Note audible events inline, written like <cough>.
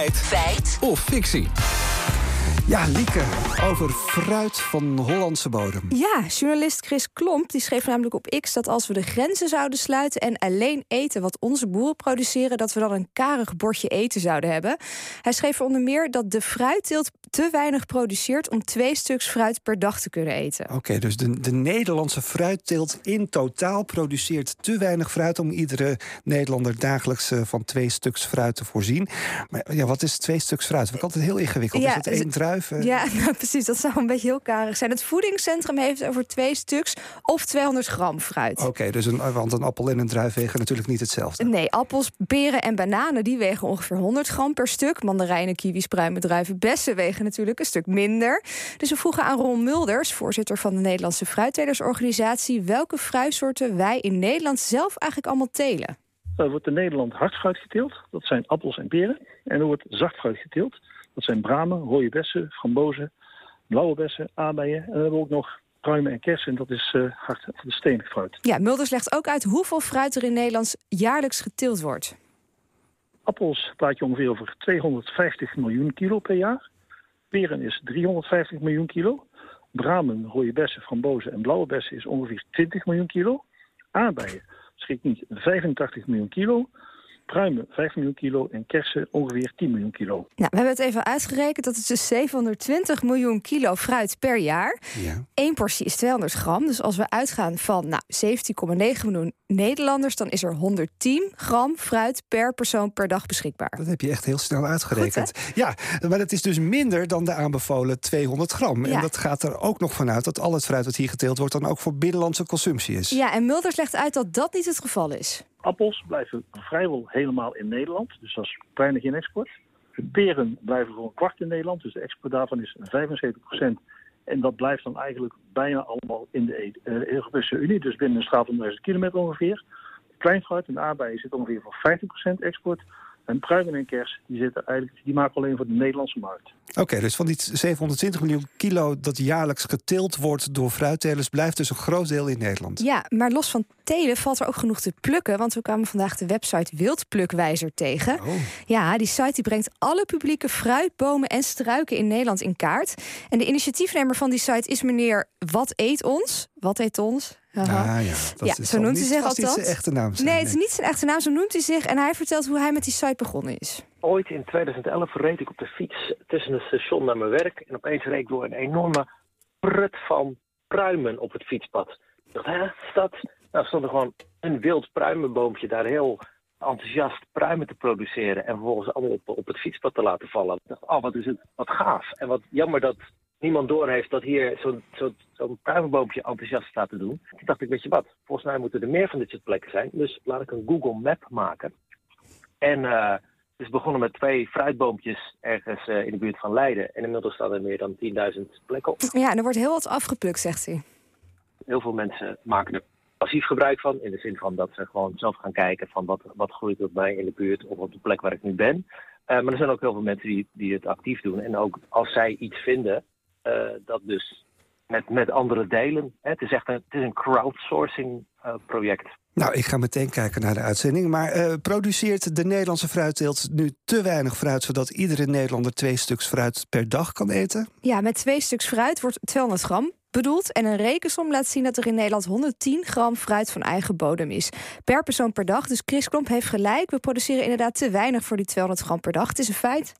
Feit. Feit. Of fictie. Ja, Lieke, over fruit van Hollandse bodem. Ja, journalist Chris Klomp die schreef namelijk op X dat als we de grenzen zouden sluiten en alleen eten wat onze boeren produceren, dat we dan een karig bordje eten zouden hebben. Hij schreef onder meer dat de fruitteelt te weinig produceert om twee stuks fruit per dag te kunnen eten. Oké, dus de, de Nederlandse fruitteelt in totaal produceert te weinig fruit om iedere Nederlander dagelijks eh, van twee stuks fruit te voorzien. Maar ja, wat is twee stuks fruit? Dat ik altijd heel ingewikkeld. Ja, is het één druif? Ja, <laughs> nou, precies. Dat zou een beetje heel karig zijn. Het voedingscentrum heeft over twee stuks of 200 gram fruit. Oké, dus een, want een appel en een druif wegen natuurlijk niet hetzelfde. Nee, appels, peren en bananen die wegen ongeveer 100 gram per stuk. Mandarijnen, kiwis, pruimen, druiven, bessen wegen natuurlijk een stuk minder. Dus we vroegen aan Ron Mulders, voorzitter van de Nederlandse Fruittelersorganisatie, welke fruitsoorten wij in Nederland zelf eigenlijk allemaal telen. Er wordt in Nederland hardfruit geteeld. Dat zijn appels en peren. En er wordt zachtfruit geteeld. Dat zijn bramen, rode bessen, frambozen, blauwe bessen, aardbeien. En dan hebben we ook nog pruimen en kersen. En dat is eh hard, de stenig fruit. Ja, Mulders legt ook uit hoeveel fruit er in Nederland jaarlijks geteeld wordt. Appels praat je ongeveer over 250 miljoen kilo per jaar. Peren is 350 miljoen kilo. Bramen, rode bessen, frambozen en blauwe bessen is ongeveer 20 miljoen kilo. Aardbeien, schrik niet, 85 miljoen kilo. Pruimen 5 miljoen kilo en kersen ongeveer 10 miljoen kilo. Nou, we hebben het even uitgerekend. Dat is dus 720 miljoen kilo fruit per jaar. Ja. Eén portie is 200 gram. Dus als we uitgaan van nou, 17,9 miljoen Nederlanders... dan is er 110 gram fruit per persoon per dag beschikbaar. Dat heb je echt heel snel uitgerekend. ja, maar dat is dus minder dan de aanbevolen 200 gram. Ja. En dat gaat er ook nog vanuit dat al het fruit dat hier geteeld wordt... dan ook voor binnenlandse consumptie is. Ja, en Mulders legt uit dat dat niet het geval is. Appels blijven vrijwel helemaal in Nederland, dus dat is bijna geen export. Peren blijven voor een kwart in Nederland, dus de export daarvan is 75% En dat blijft dan eigenlijk bijna allemaal in de eh, Europese Unie, dus binnen een straal van 1000 kilometer ongeveer. Kleinfruit en aardbeien zit ongeveer voor 50% export. En pruimen en kers, die, zitten eigenlijk, die maken alleen voor de Nederlandse markt. Oké, dus van die 720 miljoen kilo dat jaarlijks geteeld wordt door fruittelers... blijft dus een groot deel in Nederland. Ja, maar los van telen valt er ook genoeg te plukken. Want we kwamen vandaag de website Wildplukwijzer tegen. Oh. Ja, die site die brengt alle publieke fruit, bomen en struiken in Nederland in kaart. En de initiatiefnemer van die site is meneer Wat Eet Ons? Wat Eet Ons? Ah ja, dat Ja, is zo noemt hij niet zich althans. zijn echte naam. zijn, Nee, het is niet zijn echte naam, zo noemt hij zich. En hij vertelt hoe hij met die site begonnen is. Ooit in 2011 reed ik op de fiets tussen het station naar mijn werk. En opeens reed ik door een enorme prut van pruimen op het fietspad. Ik dacht, hè, dat? Nou, stond er gewoon een wild pruimenboompje daar heel enthousiast pruimen te produceren. En vervolgens allemaal op, op het fietspad te laten vallen. Ik dacht, oh, wat is het, wat gaaf. En wat jammer dat niemand doorheeft dat hier zo'n zo, zo'n pruimenboompje enthousiast staat te doen. Toen dacht ik, weet je wat, volgens mij moeten er meer van dit soort plekken zijn. Dus laat ik een Google Map maken. En het is begonnen met twee fruitboompjes ergens eh, in de buurt van Leiden. En inmiddels staan er meer dan 10.000 plekken op. Ja, en er wordt heel wat afgeplukt, zegt hij. Heel veel mensen maken er passief gebruik van. In de zin van dat ze gewoon zelf gaan kijken van wat, wat groeit er bij mij in de buurt of op de plek waar ik nu ben. Eh, maar er zijn ook heel veel mensen die, die het actief doen. En ook als zij iets vinden, dat dus met, met anderen delen. Hè, het is echt een, het is een crowdsourcing eh, project. Nou, ik ga meteen kijken naar de uitzending. Maar eh, produceert de Nederlandse fruitteelt nu te weinig fruit... zodat iedere Nederlander twee stuks fruit per dag kan eten? Ja, met twee stuks fruit wordt 200 gram bedoeld. En een rekensom laat zien dat er in Nederland 110 gram fruit van eigen bodem is. Per persoon per dag. Dus Chris Klomp heeft gelijk. We produceren inderdaad te weinig voor die 200 gram per dag. Het is een feit.